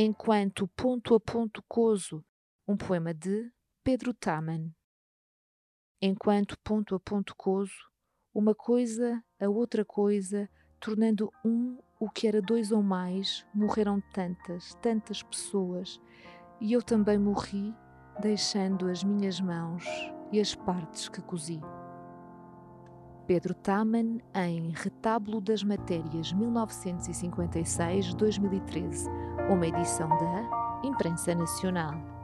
Enquanto ponto a ponto coso, um poema de Pedro Taman. Enquanto ponto a ponto coso, uma coisa a outra coisa, tornando um o que era dois ou mais, morreram tantas, tantas pessoas, e eu também morri, deixando as minhas mãos e as partes que cozi. Pedro Taman em Retábulo das Matérias 1956-2013, uma edição da Imprensa Nacional.